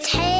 it hey.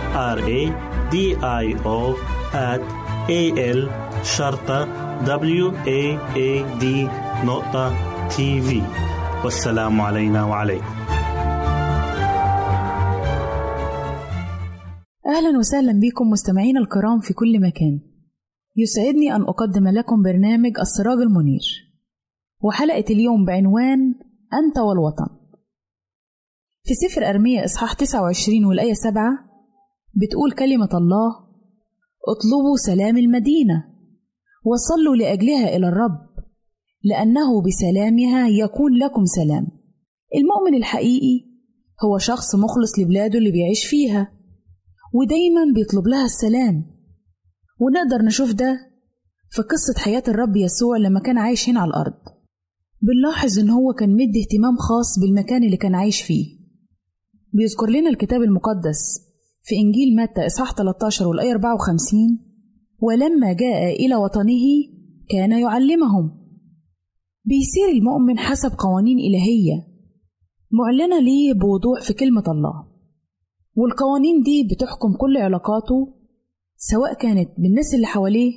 R A D I O at A L شرطة W A A D نقطة تي في والسلام علينا وعليكم. أهلا وسهلا بكم مستمعين الكرام في كل مكان. يسعدني أن أقدم لكم برنامج السراج المنير. وحلقة اليوم بعنوان أنت والوطن. في سفر أرمية إصحاح 29 والآية 7 بتقول كلمة الله اطلبوا سلام المدينة وصلوا لأجلها إلى الرب لأنه بسلامها يكون لكم سلام. المؤمن الحقيقي هو شخص مخلص لبلاده اللي بيعيش فيها ودايما بيطلب لها السلام. ونقدر نشوف ده في قصة حياة الرب يسوع لما كان عايش هنا على الأرض. بنلاحظ إن هو كان مدي اهتمام خاص بالمكان اللي كان عايش فيه. بيذكر لنا الكتاب المقدس في إنجيل متى إصحاح 13 والآية 54 ولما جاء إلى وطنه كان يعلمهم. بيسير المؤمن حسب قوانين إلهية. معلنة ليه بوضوح في كلمة الله. والقوانين دي بتحكم كل علاقاته سواء كانت بالناس اللي حواليه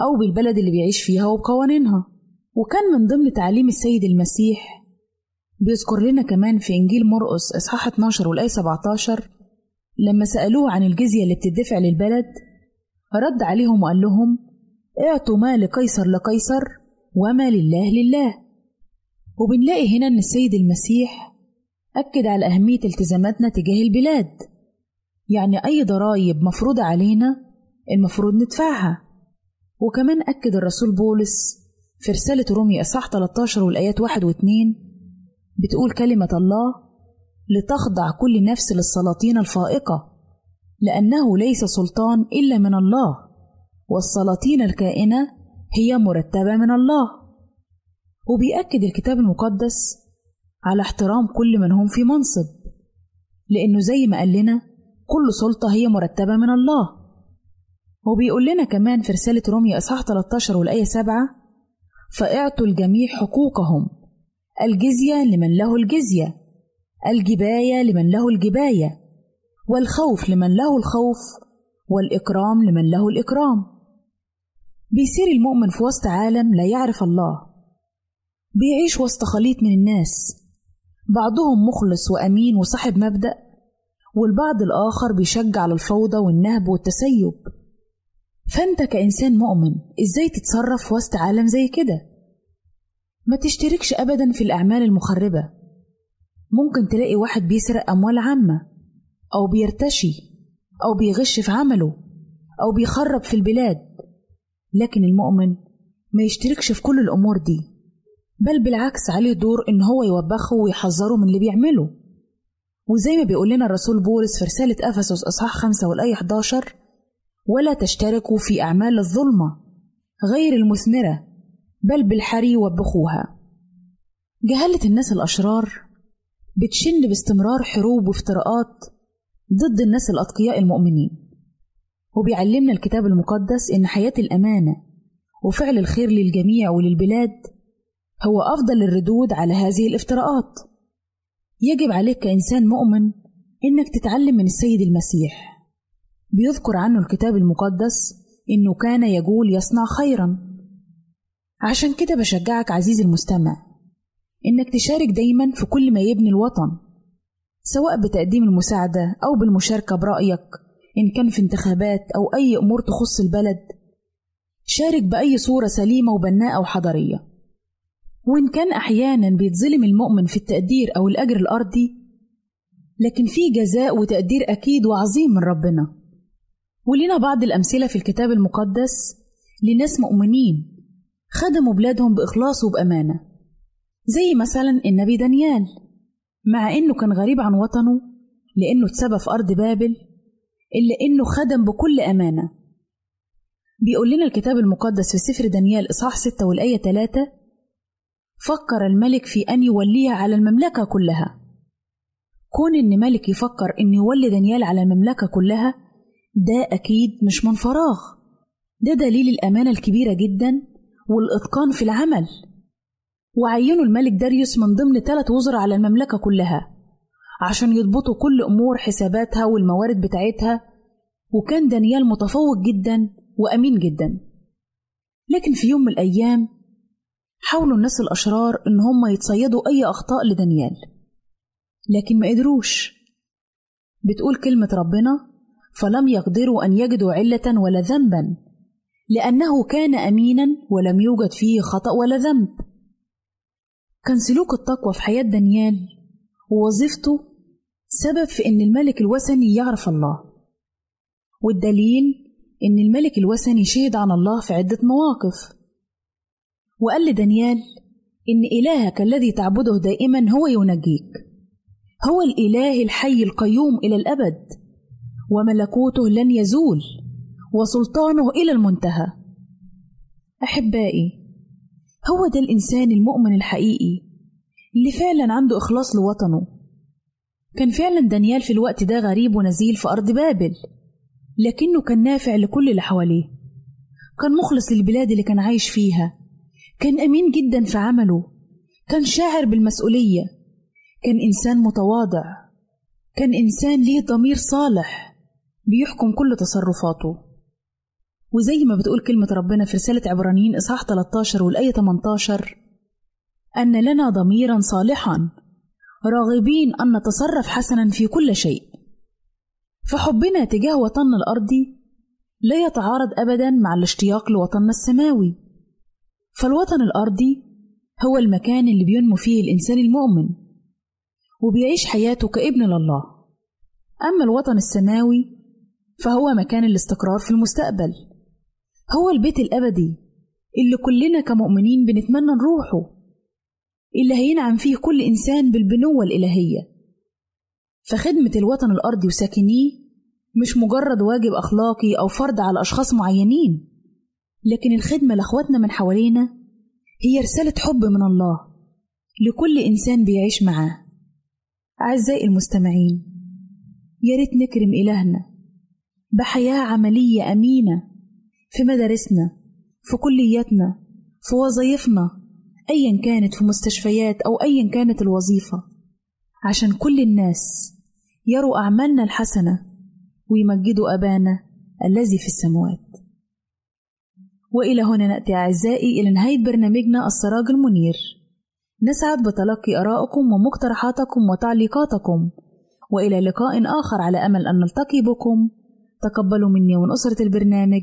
أو بالبلد اللي بيعيش فيها وبقوانينها. وكان من ضمن تعليم السيد المسيح. بيذكر لنا كمان في إنجيل مرقس إصحاح 12 والآية 17 لما سألوه عن الجزية اللي بتدفع للبلد رد عليهم وقال لهم اعطوا ما لقيصر لقيصر وما لله لله. وبنلاقي هنا إن السيد المسيح أكد على أهمية التزاماتنا تجاه البلاد. يعني أي ضرائب مفروضة علينا المفروض ندفعها. وكمان أكد الرسول بولس في رسالة رومي أصح 13 والآيات 1 و 2 بتقول كلمة الله لتخضع كل نفس للسلاطين الفائقة لأنه ليس سلطان إلا من الله والسلاطين الكائنة هي مرتبة من الله. وبيأكد الكتاب المقدس على احترام كل من هم في منصب لأنه زي ما قال لنا كل سلطة هي مرتبة من الله. وبيقول لنا كمان في رسالة روميا إصحاح 13 والآية 7 فاعطوا الجميع حقوقهم الجزية لمن له الجزية. الجباية لمن له الجباية والخوف لمن له الخوف والإكرام لمن له الإكرام. بيصير المؤمن في وسط عالم لا يعرف الله بيعيش وسط خليط من الناس بعضهم مخلص وأمين وصاحب مبدأ والبعض الآخر بيشجع على الفوضى والنهب والتسيب. فأنت كإنسان مؤمن إزاي تتصرف وسط عالم زي كده؟ ما تشتركش أبدا في الأعمال المخربة. ممكن تلاقي واحد بيسرق أموال عامة أو بيرتشي أو بيغش في عمله أو بيخرب في البلاد. لكن المؤمن ما يشتركش في كل الأمور دي بل بالعكس عليه دور إن هو يوبخه ويحذره من اللي بيعمله. وزي ما بيقول لنا الرسول بولس في رسالة أفسس إصحاح 5 والآية 11 ولا تشتركوا في أعمال الظلمة غير المثمرة بل بالحري وبخوها. جهلة الناس الأشرار بتشن باستمرار حروب وافتراءات ضد الناس الأتقياء المؤمنين. وبيعلمنا الكتاب المقدس إن حياة الأمانة وفعل الخير للجميع وللبلاد هو أفضل الردود على هذه الافتراءات. يجب عليك كإنسان مؤمن إنك تتعلم من السيد المسيح. بيذكر عنه الكتاب المقدس إنه كان يقول يصنع خيرا. عشان كده بشجعك عزيزي المستمع إنك تشارك دايما في كل ما يبني الوطن سواء بتقديم المساعدة أو بالمشاركة برأيك إن كان في انتخابات أو أي أمور تخص البلد. شارك بأي صورة سليمة وبناءة وحضارية وإن كان أحيانا بيتظلم المؤمن في التقدير أو الأجر الأرضي لكن في جزاء وتقدير أكيد وعظيم من ربنا. ولنا بعض الأمثلة في الكتاب المقدس لناس مؤمنين خدموا بلادهم بإخلاص وبأمانة. زي مثلا النبي دانيال. مع إنه كان غريب عن وطنه لأنه اتسبى في أرض بابل إلا إنه خدم بكل أمانة. بيقول لنا الكتاب المقدس في سفر دانيال إصحاح 6 والآية 3 فكر الملك في أن يوليها على المملكة كلها. كون إن ملك يفكر إن يولي دانيال على المملكة كلها ده أكيد مش من فراغ. ده دليل الأمانة الكبيرة جدا والإتقان في العمل. وعينوا الملك داريوس من ضمن ثلاث وزراء على المملكة كلها عشان يضبطوا كل أمور حساباتها والموارد بتاعتها وكان دانيال متفوق جدا وأمين جدا. لكن في يوم من الأيام حاولوا الناس الأشرار إن هم يتصيدوا أي أخطاء لدانيال لكن ما قدروش. بتقول كلمة ربنا فلم يقدروا أن يجدوا علة ولا ذنبا لأنه كان أمينا ولم يوجد فيه خطأ ولا ذنب. كان سلوك التقوى في حياة دانيال ووظيفته سبب في إن الملك الوثني يعرف الله والدليل إن الملك الوثني شهد عن الله في عدة مواقف. وقال لدانيال إن إلهك الذي تعبده دائما هو ينجيك هو الإله الحي القيوم إلى الأبد وملكوته لن يزول وسلطانه إلى المنتهى. أحبائي هو ده الإنسان المؤمن الحقيقي اللي فعلا عنده إخلاص لوطنه. كان فعلا دانيال في الوقت ده غريب ونزيل في أرض بابل لكنه كان نافع لكل اللي حواليه. كان مخلص للبلاد اللي كان عايش فيها. كان أمين جدا في عمله. كان شاعر بالمسؤولية. كان إنسان متواضع. كان إنسان ليه ضمير صالح بيحكم كل تصرفاته. وزي ما بتقول كلمة ربنا في رسالة عبرانيين إصحاح 13 والآية 18 أن لنا ضميرا صالحا راغبين أن نتصرف حسنا في كل شيء. فحبنا تجاه وطننا الأرضي لا يتعارض أبدا مع الاشتياق لوطننا السماوي. فالوطن الأرضي هو المكان اللي بينمو فيه الإنسان المؤمن وبيعيش حياته كابن لله. أما الوطن السماوي فهو مكان الاستقرار في المستقبل. هو البيت الأبدي اللي كلنا كمؤمنين بنتمنى نروحه اللي هينعم فيه كل إنسان بالبنوة الإلهية. فخدمة الوطن الأرضي وساكنيه مش مجرد واجب أخلاقي أو فرض على أشخاص معينين لكن الخدمة لأخواتنا من حوالينا هي رسالة حب من الله لكل إنسان بيعيش معاه. أعزائي المستمعين يا ريت نكرم إلهنا بحياة عملية أمينة في مدارسنا في كلياتنا في وظائفنا أيا كانت في مستشفيات أو أيا كانت الوظيفة عشان كل الناس يروا أعمالنا الحسنة ويمجدوا أبانا الذي في السماوات. وإلى هنا نأتي أعزائي إلى نهاية برنامجنا السراج المنير. نسعد بتلقي آرائكم ومقترحاتكم وتعليقاتكم وإلى لقاء آخر على أمل أن نلتقي بكم. تقبلوا مني ومن أسرة البرنامج.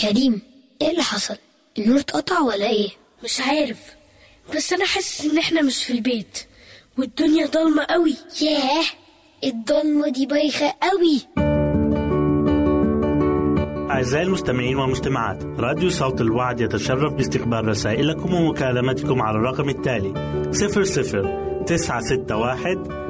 كريم إيه اللي حصل؟ النور اتقطع ولا إيه؟ مش عارف بس أنا حاسس إن إحنا مش في البيت والدنيا ضلمة قوي ياه الضلمة دي بايخة قوي أعزائي المستمعين والمستمعات راديو صوت الوعد يتشرف باستقبال رسائلكم ومكالمتكم على الرقم التالي 00 961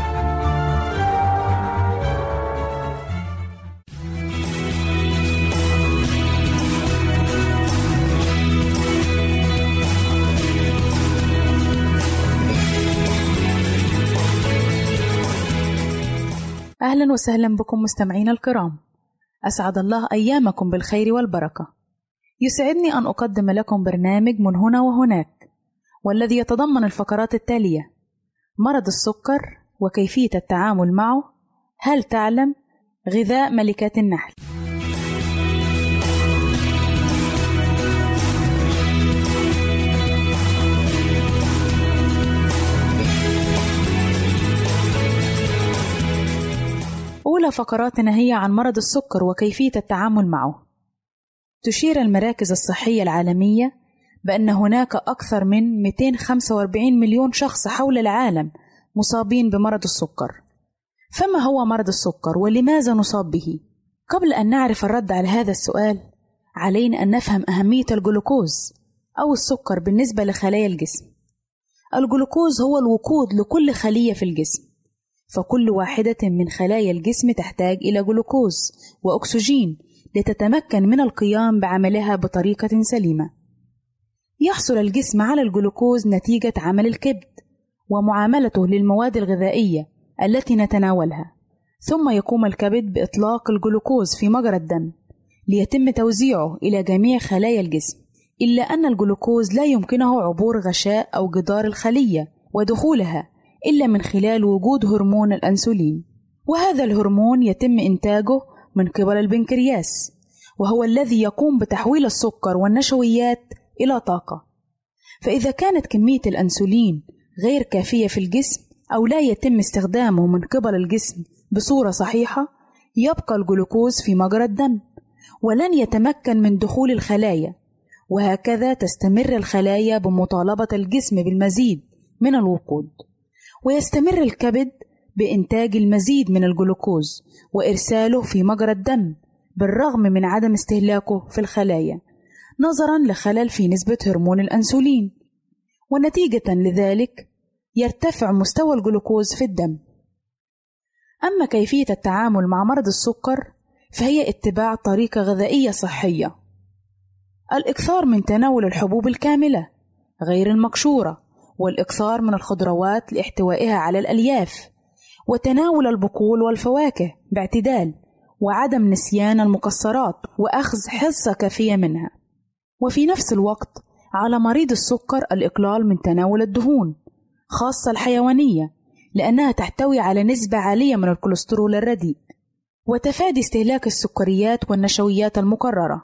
أهلا وسهلا بكم مستمعينا الكرام. أسعد الله أيامكم بالخير والبركة. يسعدني أن أقدم لكم برنامج من هنا وهناك والذي يتضمن الفقرات التالية مرض السكر وكيفية التعامل معه هل تعلم غذاء ملكات النحل؟ أولى فقراتنا هي عن مرض السكر وكيفية التعامل معه. تشير المراكز الصحية العالمية بأن هناك أكثر من 245 مليون شخص حول العالم مصابين بمرض السكر. فما هو مرض السكر ولماذا نصاب به؟ قبل أن نعرف الرد على هذا السؤال، علينا أن نفهم أهمية الجلوكوز أو السكر بالنسبة لخلايا الجسم. الجلوكوز هو الوقود لكل خلية في الجسم. فكل واحدة من خلايا الجسم تحتاج إلى جلوكوز وأكسجين لتتمكن من القيام بعملها بطريقة سليمة. يحصل الجسم على الجلوكوز نتيجة عمل الكبد ومعاملته للمواد الغذائية التي نتناولها، ثم يقوم الكبد بإطلاق الجلوكوز في مجرى الدم ليتم توزيعه إلى جميع خلايا الجسم، إلا أن الجلوكوز لا يمكنه عبور غشاء أو جدار الخلية ودخولها إلا من خلال وجود هرمون الأنسولين وهذا الهرمون يتم إنتاجه من قبل البنكرياس وهو الذي يقوم بتحويل السكر والنشويات إلى طاقة. فإذا كانت كمية الأنسولين غير كافية في الجسم أو لا يتم استخدامه من قبل الجسم بصورة صحيحة يبقى الجلوكوز في مجرى الدم ولن يتمكن من دخول الخلايا وهكذا تستمر الخلايا بمطالبة الجسم بالمزيد من الوقود. ويستمر الكبد بإنتاج المزيد من الجلوكوز وإرساله في مجرى الدم بالرغم من عدم استهلاكه في الخلايا نظرا لخلل في نسبة هرمون الأنسولين. ونتيجة لذلك يرتفع مستوى الجلوكوز في الدم. أما كيفية التعامل مع مرض السكر فهي اتباع طريقة غذائية صحية. الإكثار من تناول الحبوب الكاملة غير المقشورة والإكثار من الخضروات لاحتوائها على الألياف وتناول البقول والفواكه باعتدال وعدم نسيان المكسرات وأخذ حصة كافية منها. وفي نفس الوقت على مريض السكر الإقلال من تناول الدهون خاصة الحيوانية لأنها تحتوي على نسبة عالية من الكوليسترول الرديء وتفادي استهلاك السكريات والنشويات المكررة.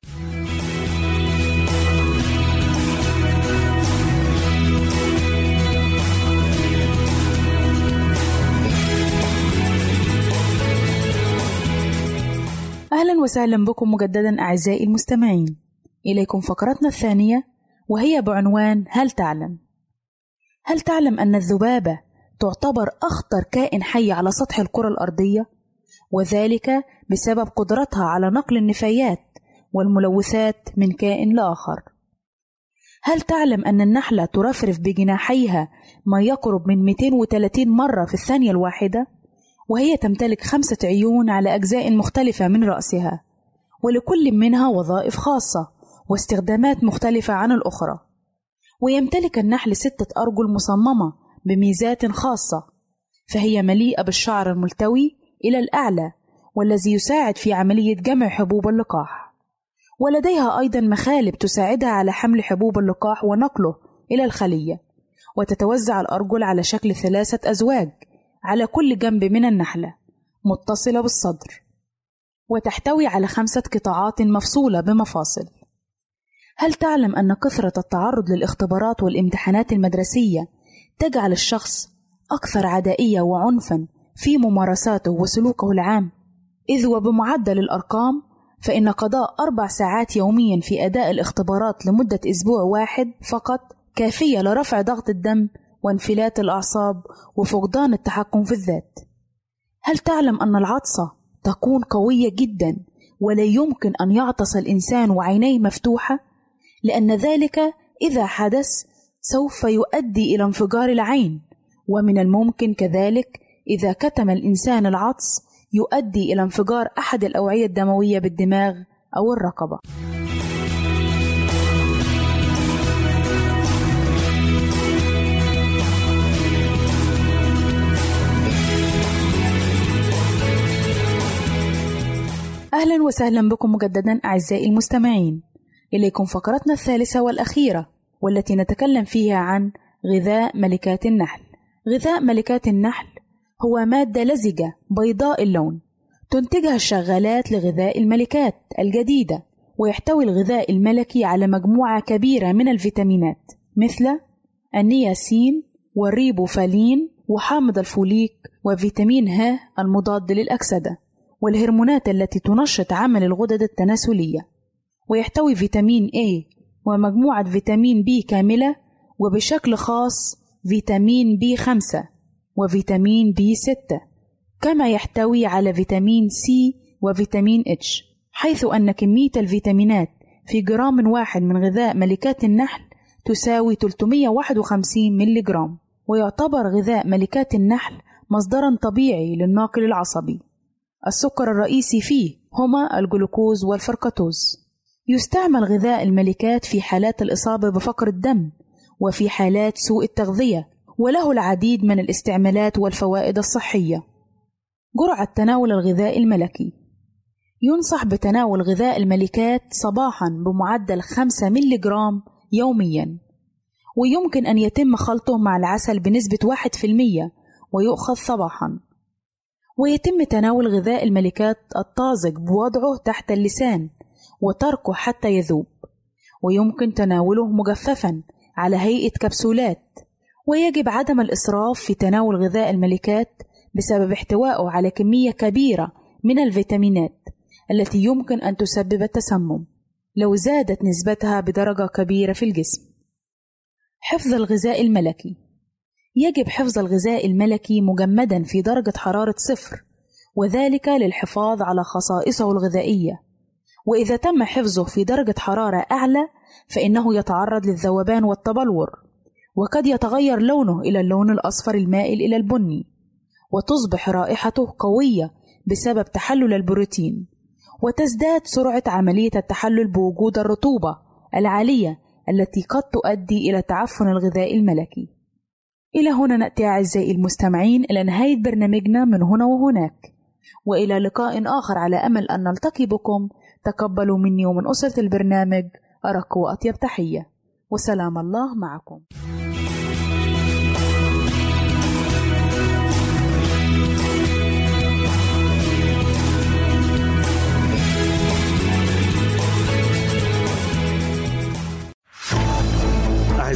أهلا وسهلا بكم مجددا أعزائي المستمعين إليكم فقرتنا الثانية وهي بعنوان هل تعلم؟ هل تعلم أن الذبابة تعتبر أخطر كائن حي على سطح الكرة الأرضية؟ وذلك بسبب قدرتها على نقل النفايات والملوثات من كائن لآخر. هل تعلم أن النحلة ترفرف بجناحيها ما يقرب من 230 مرة في الثانية الواحدة؟ وهي تمتلك خمسة عيون على أجزاء مختلفة من رأسها، ولكل منها وظائف خاصة واستخدامات مختلفة عن الأخرى. ويمتلك النحل ستة أرجل مصممة بميزات خاصة، فهي مليئة بالشعر الملتوي إلى الأعلى والذي يساعد في عملية جمع حبوب اللقاح. ولديها أيضا مخالب تساعدها على حمل حبوب اللقاح ونقله إلى الخلية، وتتوزع الأرجل على شكل ثلاثة أزواج على كل جنب من النحلة متصلة بالصدر وتحتوي على خمسة قطاعات مفصولة بمفاصل. هل تعلم أن كثرة التعرض للاختبارات والامتحانات المدرسية تجعل الشخص أكثر عدائية وعنفا في ممارساته وسلوكه العام؟ إذ وبمعدل الأرقام فإن قضاء أربع ساعات يوميا في أداء الاختبارات لمدة أسبوع واحد فقط كافية لرفع ضغط الدم وانفلات الأعصاب وفقدان التحكم في الذات. هل تعلم أن العطسة تكون قوية جدا ولا يمكن أن يعطس الإنسان وعينيه مفتوحة؟ لأن ذلك إذا حدث سوف يؤدي إلى انفجار العين، ومن الممكن كذلك إذا كتم الإنسان العطس يؤدي إلى انفجار أحد الأوعية الدموية بالدماغ أو الرقبة. أهلا وسهلا بكم مجددا أعزائي المستمعين. إليكم فقرتنا الثالثة والأخيرة والتي نتكلم فيها عن غذاء ملكات النحل. غذاء ملكات النحل هو مادة لزجة بيضاء اللون تنتجها الشغالات لغذاء الملكات الجديدة ويحتوي الغذاء الملكي على مجموعة كبيرة من الفيتامينات مثل النياسين والريبوفالين وحامض الفوليك وفيتامين ه المضاد للأكسدة. والهرمونات التي تنشط عمل الغدد التناسلية. ويحتوي فيتامين A ومجموعة فيتامين B كاملة وبشكل خاص فيتامين B5 وفيتامين B6 كما يحتوي على فيتامين C وفيتامين H حيث أن كمية الفيتامينات في جرام واحد من غذاء ملكات النحل تساوي 351 ملي جرام ويعتبر غذاء ملكات النحل مصدرا طبيعي للناقل العصبي. السكر الرئيسي فيه هما الجلوكوز والفركتوز يستعمل غذاء الملكات في حالات الإصابة بفقر الدم وفي حالات سوء التغذية وله العديد من الاستعمالات والفوائد الصحية. جرعة تناول الغذاء الملكي. ينصح بتناول غذاء الملكات صباحا بمعدل 5 ملي جرام يوميا. ويمكن أن يتم خلطه مع العسل بنسبة 1% ويؤخذ صباحا. ويتم تناول غذاء الملكات الطازج بوضعه تحت اللسان وتركه حتى يذوب. ويمكن تناوله مجففا على هيئة كبسولات. ويجب عدم الإسراف في تناول غذاء الملكات بسبب احتوائه على كمية كبيرة من الفيتامينات التي يمكن أن تسبب التسمم. لو زادت نسبتها بدرجة كبيرة في الجسم. حفظ الغذاء الملكي. يجب حفظ الغذاء الملكي مجمدا في درجة حرارة صفر وذلك للحفاظ على خصائصه الغذائية وإذا تم حفظه في درجة حرارة أعلى فإنه يتعرض للذوبان والتبلور وقد يتغير لونه إلى اللون الأصفر المائل إلى البني وتصبح رائحته قوية بسبب تحلل البروتين وتزداد سرعة عملية التحلل بوجود الرطوبة العالية التي قد تؤدي إلى تعفن الغذاء الملكي. إلى هنا نأتي أعزائي المستمعين إلى نهاية برنامجنا من هنا وهناك، وإلى لقاء آخر على أمل أن نلتقي بكم. تقبلوا مني ومن أسرة البرنامج. أرق وأطيب تحية، وسلام الله معكم.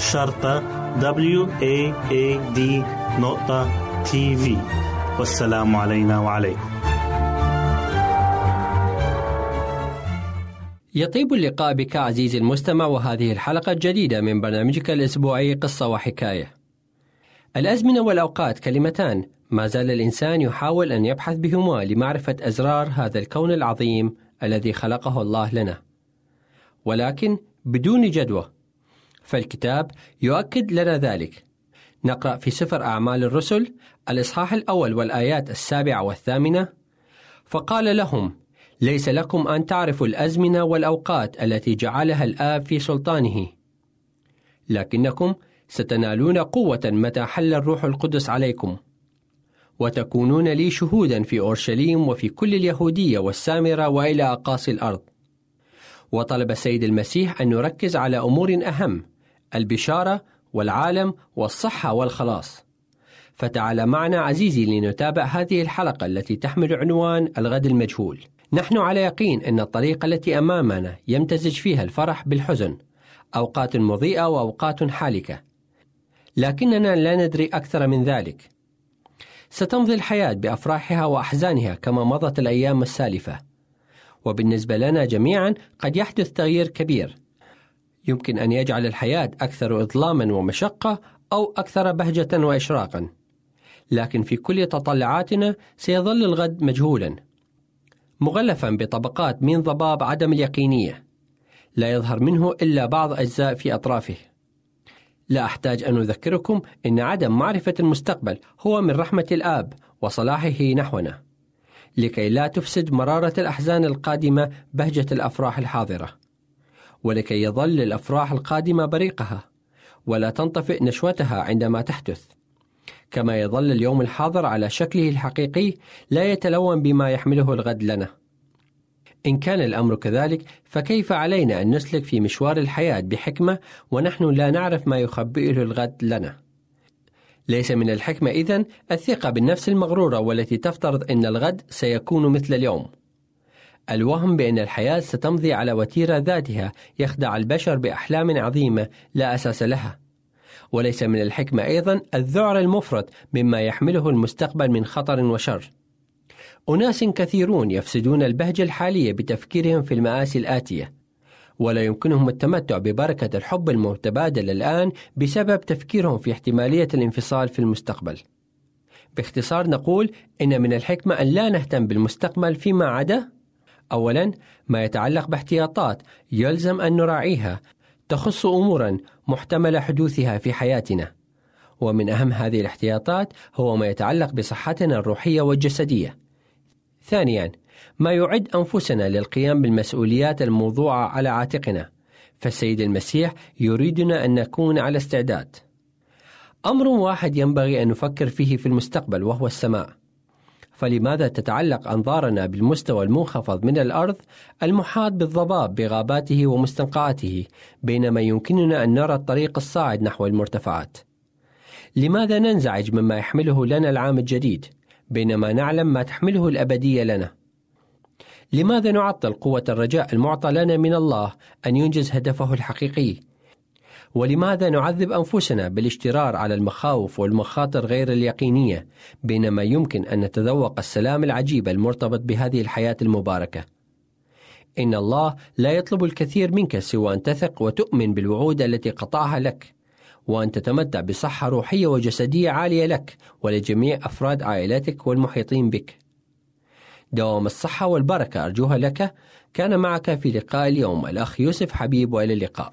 شرطة W A A D نقطة تي في والسلام علينا وعليكم يطيب اللقاء بك عزيزي المستمع وهذه الحلقة الجديدة من برنامجك الأسبوعي قصة وحكاية. الأزمنة والأوقات كلمتان ما زال الإنسان يحاول أن يبحث بهما لمعرفة أزرار هذا الكون العظيم الذي خلقه الله لنا. ولكن بدون جدوى. فالكتاب يؤكد لنا ذلك. نقرأ في سفر أعمال الرسل الإصحاح الأول والآيات السابعة والثامنة. فقال لهم ليس لكم أن تعرفوا الأزمنة والأوقات التي جعلها الآب في سلطانه. لكنكم ستنالون قوة متى حل الروح القدس عليكم. وتكونون لي شهودا في أورشليم وفي كل اليهودية والسامرة وإلى أقاصي الأرض. وطلب السيد المسيح أن نركز على أمور أهم البشارة والعالم والصحة والخلاص. فتعال معنا عزيزي لنتابع هذه الحلقة التي تحمل عنوان الغد المجهول. نحن على يقين أن الطريقة التي أمامنا يمتزج فيها الفرح بالحزن أوقات مضيئة وأوقات حالكة. لكننا لا ندري أكثر من ذلك. ستمضي الحياة بأفراحها وأحزانها كما مضت الأيام السالفة. وبالنسبة لنا جميعا قد يحدث تغيير كبير. يمكن أن يجعل الحياة أكثر إظلاما ومشقة أو أكثر بهجة وإشراقا. لكن في كل تطلعاتنا سيظل الغد مجهولا. مغلفا بطبقات من ضباب عدم اليقينية. لا يظهر منه إلا بعض أجزاء في أطرافه. لا أحتاج أن أذكركم أن عدم معرفة المستقبل هو من رحمة الآب وصلاحه نحونا. لكي لا تفسد مرارة الأحزان القادمة بهجة الأفراح الحاضرة ولكي يظل الأفراح القادمة بريقها ولا تنطفئ نشوتها عندما تحدث كما يظل اليوم الحاضر على شكله الحقيقي لا يتلون بما يحمله الغد لنا. إن كان الأمر كذلك فكيف علينا أن نسلك في مشوار الحياة بحكمة ونحن لا نعرف ما يخبئه الغد لنا؟ ليس من الحكمة إذن الثقة بالنفس المغرورة والتي تفترض أن الغد سيكون مثل اليوم. الوهم بأن الحياة ستمضي على وتيرة ذاتها يخدع البشر بأحلام عظيمة لا أساس لها. وليس من الحكمة أيضا الذعر المفرط مما يحمله المستقبل من خطر وشر. أناس كثيرون يفسدون البهجة الحالية بتفكيرهم في المآسي الآتية، ولا يمكنهم التمتع ببركة الحب المتبادل الآن بسبب تفكيرهم في احتمالية الانفصال في المستقبل. باختصار نقول إن من الحكمة أن لا نهتم بالمستقبل فيما عدا أولا ما يتعلق باحتياطات يلزم أن نراعيها تخص امورا محتمل حدوثها في حياتنا ومن أهم هذه الاحتياطات هو ما يتعلق بصحتنا الروحية والجسدية ثانيا ما يعد أنفسنا للقيام بالمسؤوليات الموضوعة على عاتقنا فالسيد المسيح يريدنا أن نكون على استعداد أمر واحد ينبغي أن نفكر فيه في المستقبل وهو السماء فلماذا تتعلق أنظارنا بالمستوى المنخفض من الأرض المحاط بالضباب بغاباته ومستنقعاته بينما يمكننا أن نرى الطريق الصاعد نحو المرتفعات؟ لماذا ننزعج مما يحمله لنا العام الجديد بينما نعلم ما تحمله الأبدية لنا؟ لماذا نعطل قوة الرجاء المعطى لنا من الله أن ينجز هدفه الحقيقي ولماذا نعذب أنفسنا بالاشترار على المخاوف والمخاطر غير اليقينية بينما يمكن أن نتذوق السلام العجيب المرتبط بهذه الحياة المباركة إن الله لا يطلب الكثير منك سوى أن تثق وتؤمن بالوعود التي قطعها لك وأن تتمتع بصحة روحية وجسدية عالية لك ولجميع أفراد عائلتك والمحيطين بك. دوام الصحة والبركة. أرجوها لك. كان معك في لقاء اليوم. الأخ يوسف حبيب وإلى اللقاء.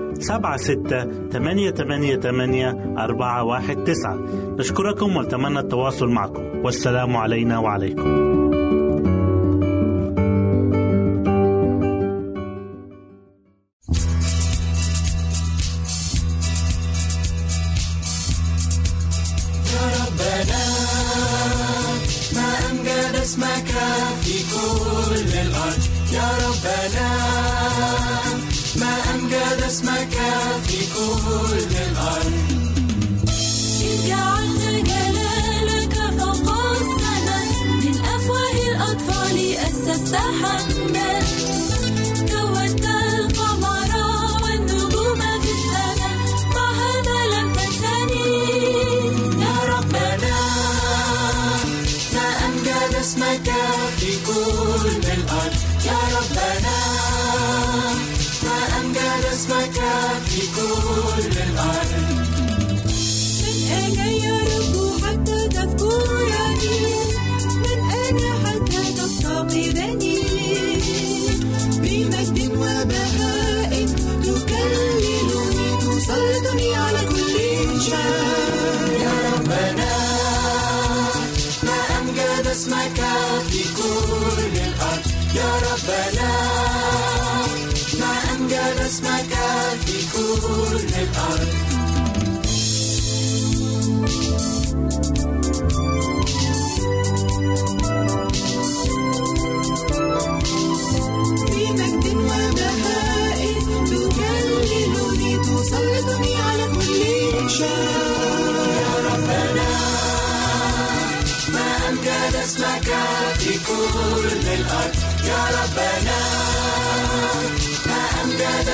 سبعة ستة ثمانية ثمانية ثمانية أربعة واحد تسعة. نشكركم ونتمنى التواصل معكم. والسلام علينا وعليكم. اسمك في كل الأرض. يا ربنا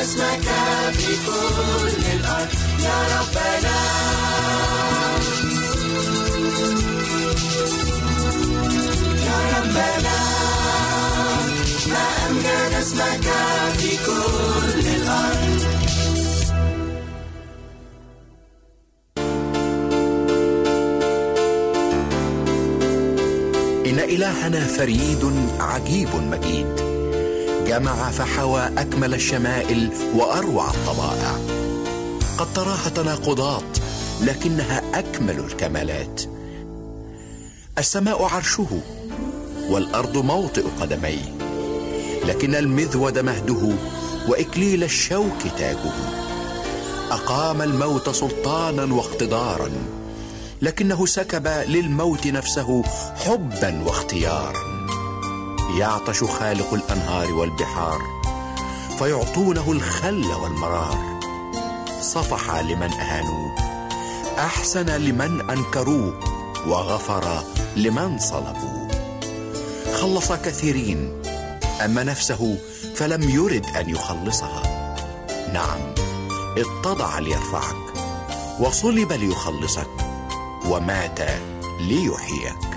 اسمك في كل الأرض. يا ربنا. يا ربنا. ما أمجد اسمك في كل الأرض. إن إلهنا فريد عجيب مجيد. جمع فحوى أكمل الشمائل وأروع الطبائع. قد تراها تناقضات لكنها أكمل الكمالات. السماء عرشه والأرض موطئ قدميه لكن المذود مهده وإكليل الشوك تاجه. أقام الموت سلطانا واقتدارا لكنه سكب للموت نفسه حبا واختيارا. يعطش خالق الأنهار والبحار فيعطونه الخل والمرار. صفح لمن اهانوه أحسن لمن انكروه وغفر لمن صلبوه خلص كثيرين اما نفسه فلم يرد أن يخلصها. نعم اتضع ليرفعك وصلب ليخلصك ومات ليحييك.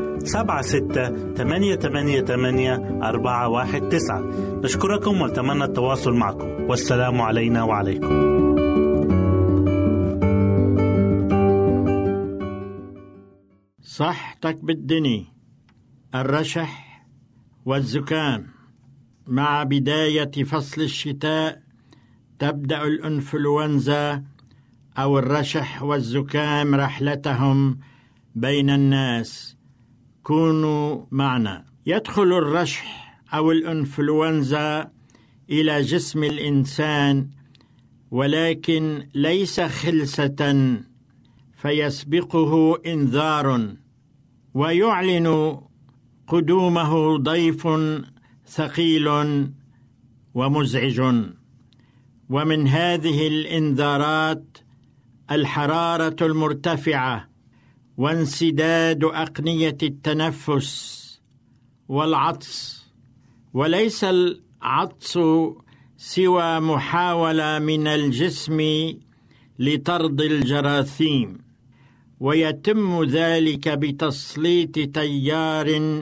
سبعة ستة ثمانية ثمانية ثمانية أربعة واحد تسعة. نشكركم ونتمنى التواصل معكم. والسلام علينا وعليكم. صحتك بالدني الرشح والزكام. مع بداية فصل الشتاء تبدأ الإنفلونزا أو الرشح والزكام رحلتهم بين الناس. كونوا معنا. يدخل الرشح أو الإنفلونزا إلى جسم الإنسان ولكن ليس خلسة فيسبقه إنذار ويعلن قدومه ضيف ثقيل ومزعج. ومن هذه الإنذارات الحرارة المرتفعة وانسداد أقنية التنفس والعطس وليس العطس سوى محاولة من الجسم لطرد الجراثيم ويتم ذلك بتسليط تيار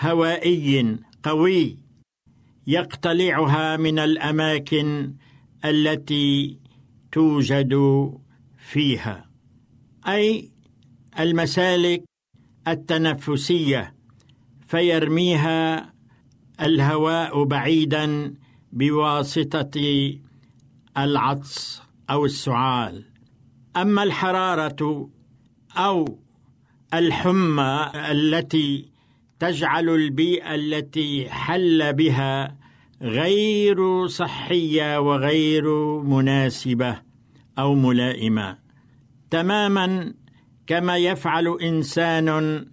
هوائي قوي يقتلعها من الأماكن التي توجد فيها أي المسالك التنفسية فيرميها الهواء بعيدا بواسطة العطس أو السعال. أما الحرارة أو الحمى التي تجعل البيئة التي حل بها غير صحية وغير مناسبة أو ملائمة. تماما كما يفعل إنسان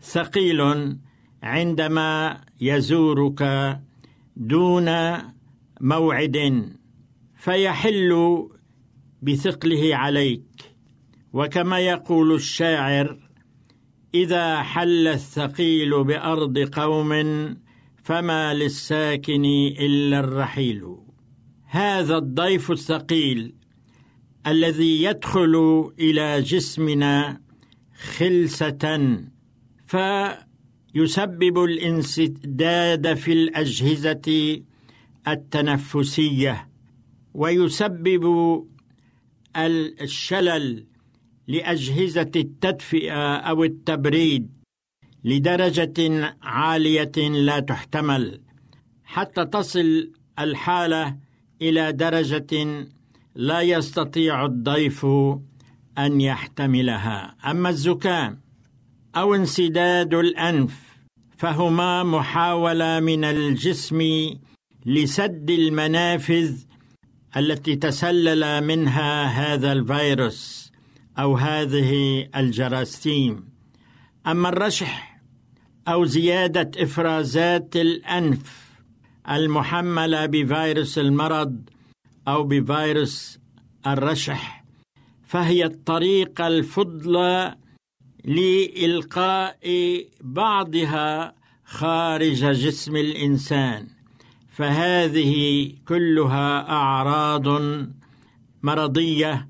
ثقيل عندما يزورك دون موعد فيحل بثقله عليك. وكما يقول الشاعر إذا حل الثقيل بأرض قوم فما للساكن إلا الرحيل. هذا الضيف الثقيل الذي يدخل إلى جسمنا خلسة فيسبب الانسداد في الأجهزة التنفسية ويسبب الشلل لأجهزة التدفئة أو التبريد لدرجة عالية لا تحتمل حتى تصل الحالة إلى درجة لا يستطيع الضيف أن يحتملها. أما الزكام أو انسداد الأنف فهما محاوله من الجسم لسد المنافذ التي تسلل منها هذا الفيروس أو هذه الجراثيم. أما الرشح أو زيادة إفرازات الأنف المحملة بفيروس المرض أو بفيروس الرشح فهي الطريقة الفضلى لإلقاء بعضها خارج جسم الإنسان فهذه كلها أعراض مرضية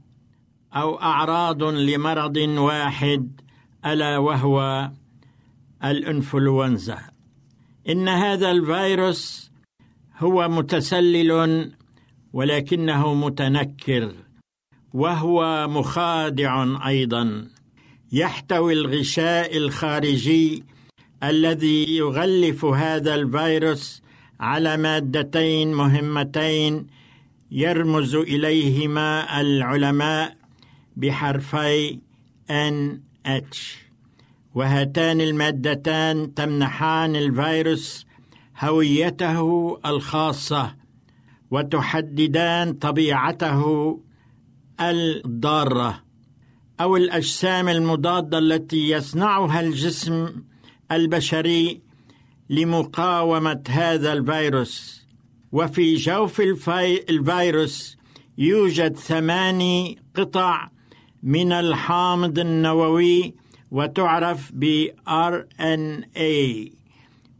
أو أعراض لمرض واحد ألا وهو الإنفلونزا. إن هذا الفيروس هو متسلل ولكنه متنكر وهو مخادع أيضا. يحتوي الغشاء الخارجي الذي يغلف هذا الفيروس على مادتين مهمتين يرمز إليهما العلماء بحرفي NH وهاتان المادتان تمنحان الفيروس هويته الخاصة وتحددان طبيعته الضارة أو الأجسام المضادة التي يصنعها الجسم البشري لمقاومة هذا الفيروس. وفي جوف الفي... الفيروس يوجد ثماني قطع من الحامض النووي وتعرف ب RNA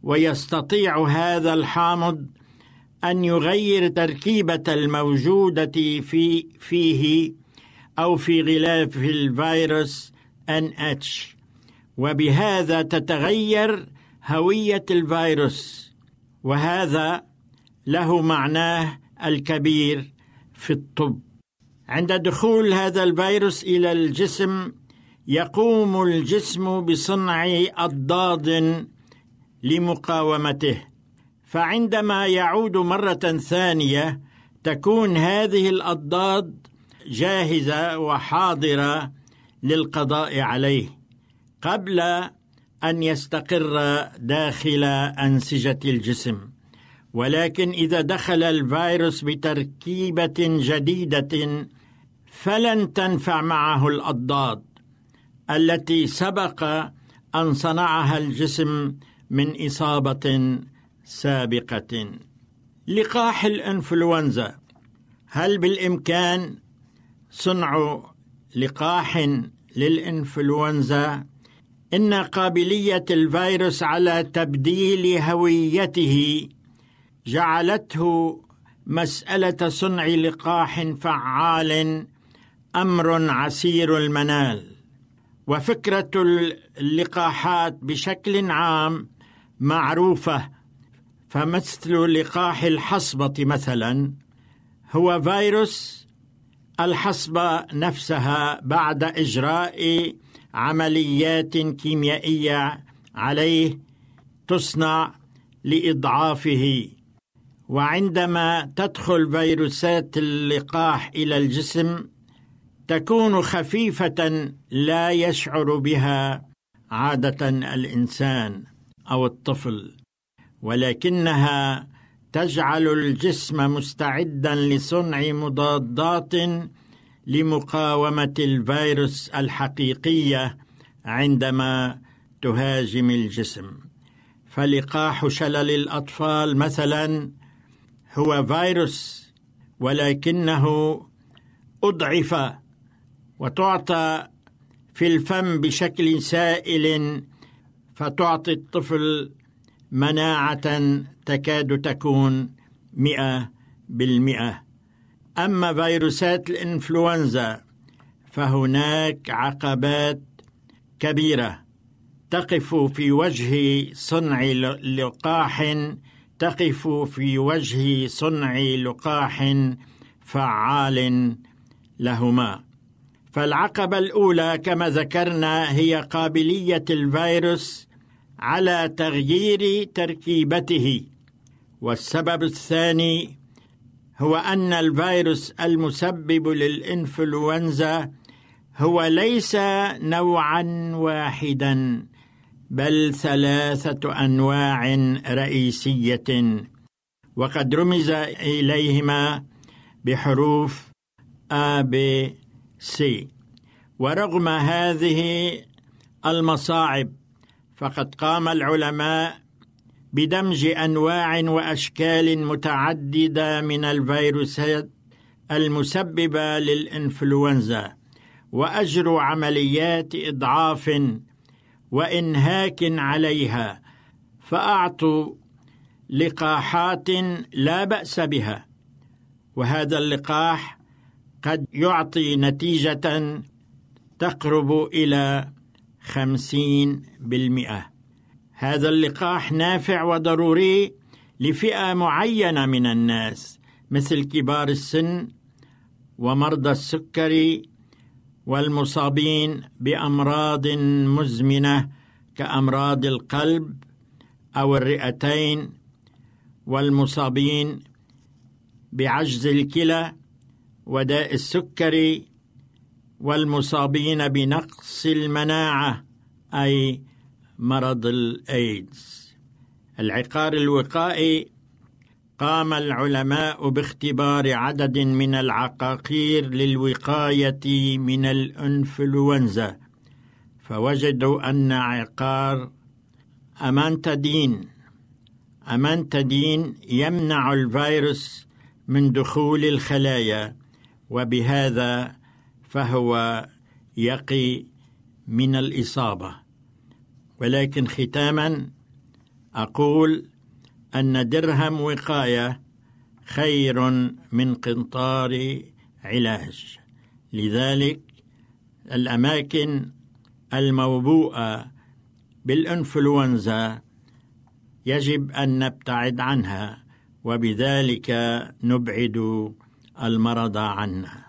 ويستطيع هذا الحامض أن يغير تركيبة الموجودة في فيه أو في غلاف الفيروس NH وبهذا تتغير هوية الفيروس وهذا له معناه الكبير في الطب. عند دخول هذا الفيروس إلى الجسم يقوم الجسم بصنع أضداد لمقاومته. فعندما يعود مرة ثانية تكون هذه الأضداد جاهزة وحاضرة للقضاء عليه قبل أن يستقر داخل أنسجة الجسم. ولكن إذا دخل الفيروس بتركيبة جديدة فلن تنفع معه الأضداد التي سبق أن صنعها الجسم من إصابة سابقة. لقاح الإنفلونزا. هل بالإمكان صنع لقاح للإنفلونزا؟ إن قابلية الفيروس على تبديل هويته جعلته مسألة صنع لقاح فعال أمر عسير المنال. وفكرة اللقاحات بشكل عام معروفة فمثل لقاح الحصبة مثلا هو فيروس الحصبه نفسها بعد إجراء عمليات كيميائية عليه تصنع لإضعافه. وعندما تدخل فيروسات اللقاح إلى الجسم تكون خفيفة لا يشعر بها عادة الإنسان أو الطفل. ولكنها تجعل الجسم مستعدا لصنع مضادات لمقاومة الفيروس الحقيقية عندما تهاجم الجسم. فلقاح شلل الأطفال مثلا هو فيروس ولكنه أضعف وتعطى في الفم بشكل سائل فتعطي الطفل مناعة تكاد تكون مئة بالمئة. أما فيروسات الإنفلونزا فهناك عقبات كبيرة تقف في وجه صنع لقاح تقف في وجه صنع لقاح فعال لهما. فالعقبة الأولى كما ذكرنا هي قابلية الفيروس على تغيير تركيبته. والسبب الثاني هو أن الفيروس المسبب للإنفلونزا هو ليس نوعا واحدا بل ثلاثة أنواع رئيسية. وقد رمز إليهما بحروف A B C. ورغم هذه المصاعب فقد قام العلماء بدمج أنواع وأشكال متعددة من الفيروسات المسببة للإنفلونزا واجروا عمليات إضعاف وإنهاك عليها فأعطوا لقاحات لا بأس بها. وهذا اللقاح قد يعطي نتيجة تقرب إلى خمسين بالمئة. هذا اللقاح نافع وضروري لفئة معينة من الناس مثل كبار السن ومرضى السكري والمصابين بأمراض مزمنة كأمراض القلب أو الرئتين والمصابين بعجز الكلى وداء السكري والمصابين بنقص المناعة أي مرض الإيدز. العقار الوقائي قام العلماء باختبار عدد من العقاقير للوقاية من الإنفلونزا. فوجدوا أن عقار امانتادين امانتادين يمنع الفيروس من دخول الخلايا وبهذا فهو يقي من الإصابة. ولكن ختاما أقول أن درهم وقاية خير من قنطار علاج. لذلك الأماكن الموبوءة بالإنفلونزا يجب أن نبتعد عنها وبذلك نبعد المرض عنا.